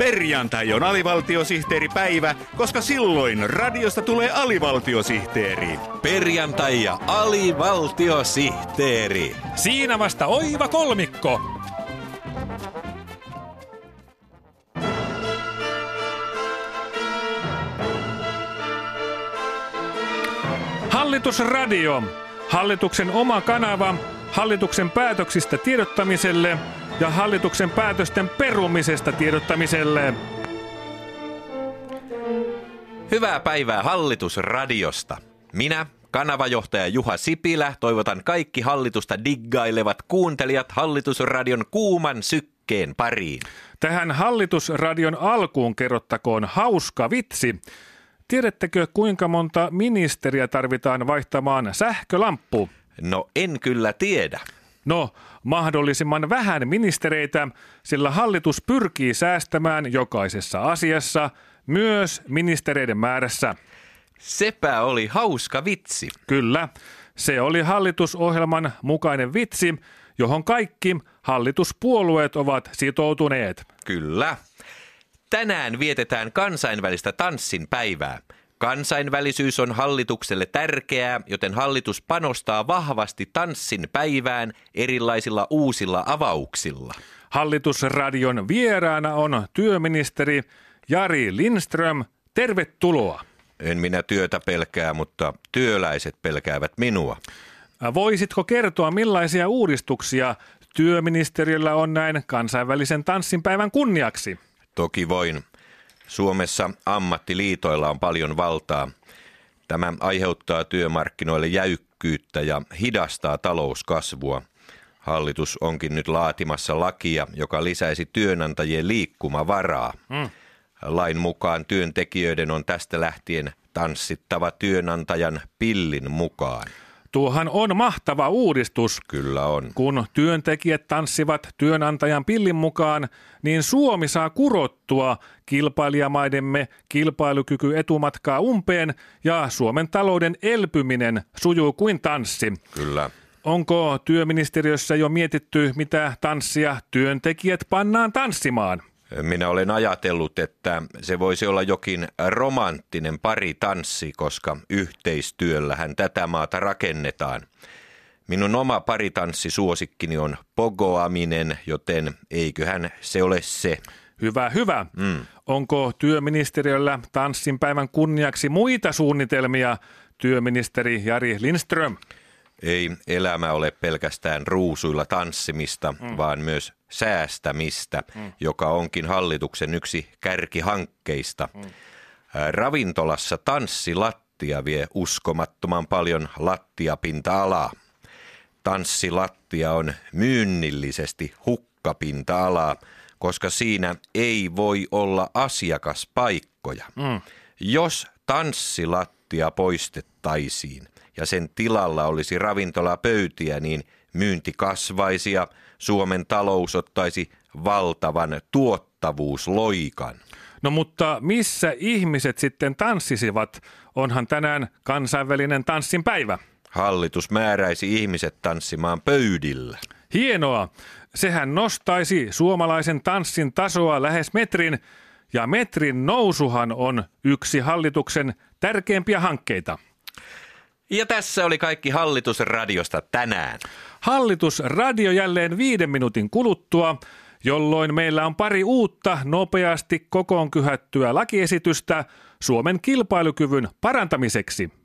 Perjantai on alivaltiosihteeripäivä, koska silloin radiosta tulee alivaltiosihteeri. Perjantai ja alivaltiosihteeri. Siinä vasta oiva kolmikko. Hallitusradio. Hallituksen oma kanava hallituksen päätöksistä tiedottamiselle ja hallituksen päätösten perumisesta tiedottamiselle. Hyvää päivää hallitusradiosta. Minä, kanavajohtaja Juha Sipilä, toivotan kaikki hallitusta diggailevat kuuntelijat hallitusradion kuuman sykkeen pariin. Tähän hallitusradion alkuun kerrottakoon hauska vitsi. Tiedättekö, kuinka monta ministeriä tarvitaan vaihtamaan sähkölamppu? No en kyllä tiedä. No, mahdollisimman vähän ministereitä, sillä hallitus pyrkii säästämään jokaisessa asiassa, myös ministereiden määrässä. Sepä oli hauska vitsi. Kyllä, se oli hallitusohjelman mukainen vitsi, johon kaikki hallituspuolueet ovat sitoutuneet. Kyllä. Tänään vietetään kansainvälistä tanssin päivää. Kansainvälisyys on hallitukselle tärkeää, joten hallitus panostaa vahvasti tanssin päivään erilaisilla uusilla avauksilla. Hallitusradion vieraana on työministeri Jari Lindström. Tervetuloa. En minä työtä pelkää, mutta työläiset pelkäävät minua. Voisitko kertoa, millaisia uudistuksia työministeriöllä on näin kansainvälisen tanssinpäivän kunniaksi? Toki voin. Suomessa ammattiliitoilla on paljon valtaa. Tämä aiheuttaa työmarkkinoille jäykkyyttä ja hidastaa talouskasvua. Hallitus onkin nyt laatimassa lakia, joka lisäisi työnantajien liikkumavaraa. Mm. Lain mukaan työntekijöiden on tästä lähtien tanssittava työnantajan pillin mukaan. Tuohan on mahtava uudistus. Kyllä on. Kun työntekijät tanssivat työnantajan pillin mukaan, niin Suomi saa kurottua kilpailijamaidemme kilpailukyky etumatkaa umpeen ja Suomen talouden elpyminen sujuu kuin tanssi. Kyllä. Onko työministeriössä jo mietitty, mitä tanssia työntekijät pannaan tanssimaan? Minä olen ajatellut, että se voisi olla jokin romanttinen pari tanssi, koska yhteistyöllähän tätä maata rakennetaan. Minun oma paritanssi suosikkini on pogoaminen, joten eiköhän se ole se. Hyvä, hyvä. Mm. Onko työministeriöllä tanssin päivän kunniaksi muita suunnitelmia, työministeri Jari Lindström? Ei elämä ole pelkästään ruusuilla tanssimista, mm. vaan myös säästämistä, mm. joka onkin hallituksen yksi kärkihankkeista. Mm. Ravintolassa tanssilattia vie uskomattoman paljon lattiapinta-alaa. Tanssilattia on myynnillisesti hukkapinta-alaa, koska siinä ei voi olla asiakaspaikkoja. Mm. Jos tanssilattia poistettaisiin ja sen tilalla olisi ravintolapöytiä, niin myynti kasvaisi ja Suomen talous ottaisi valtavan tuottavuusloikan. No mutta missä ihmiset sitten tanssisivat? Onhan tänään kansainvälinen tanssin päivä. Hallitus määräisi ihmiset tanssimaan pöydillä. Hienoa. Sehän nostaisi suomalaisen tanssin tasoa lähes metrin, ja metrin nousuhan on yksi hallituksen tärkeimpiä hankkeita. Ja tässä oli kaikki Hallitusradiosta tänään. Hallitusradio jälleen viiden minuutin kuluttua, jolloin meillä on pari uutta nopeasti kokoon kyhättyä lakiesitystä Suomen kilpailukyvyn parantamiseksi.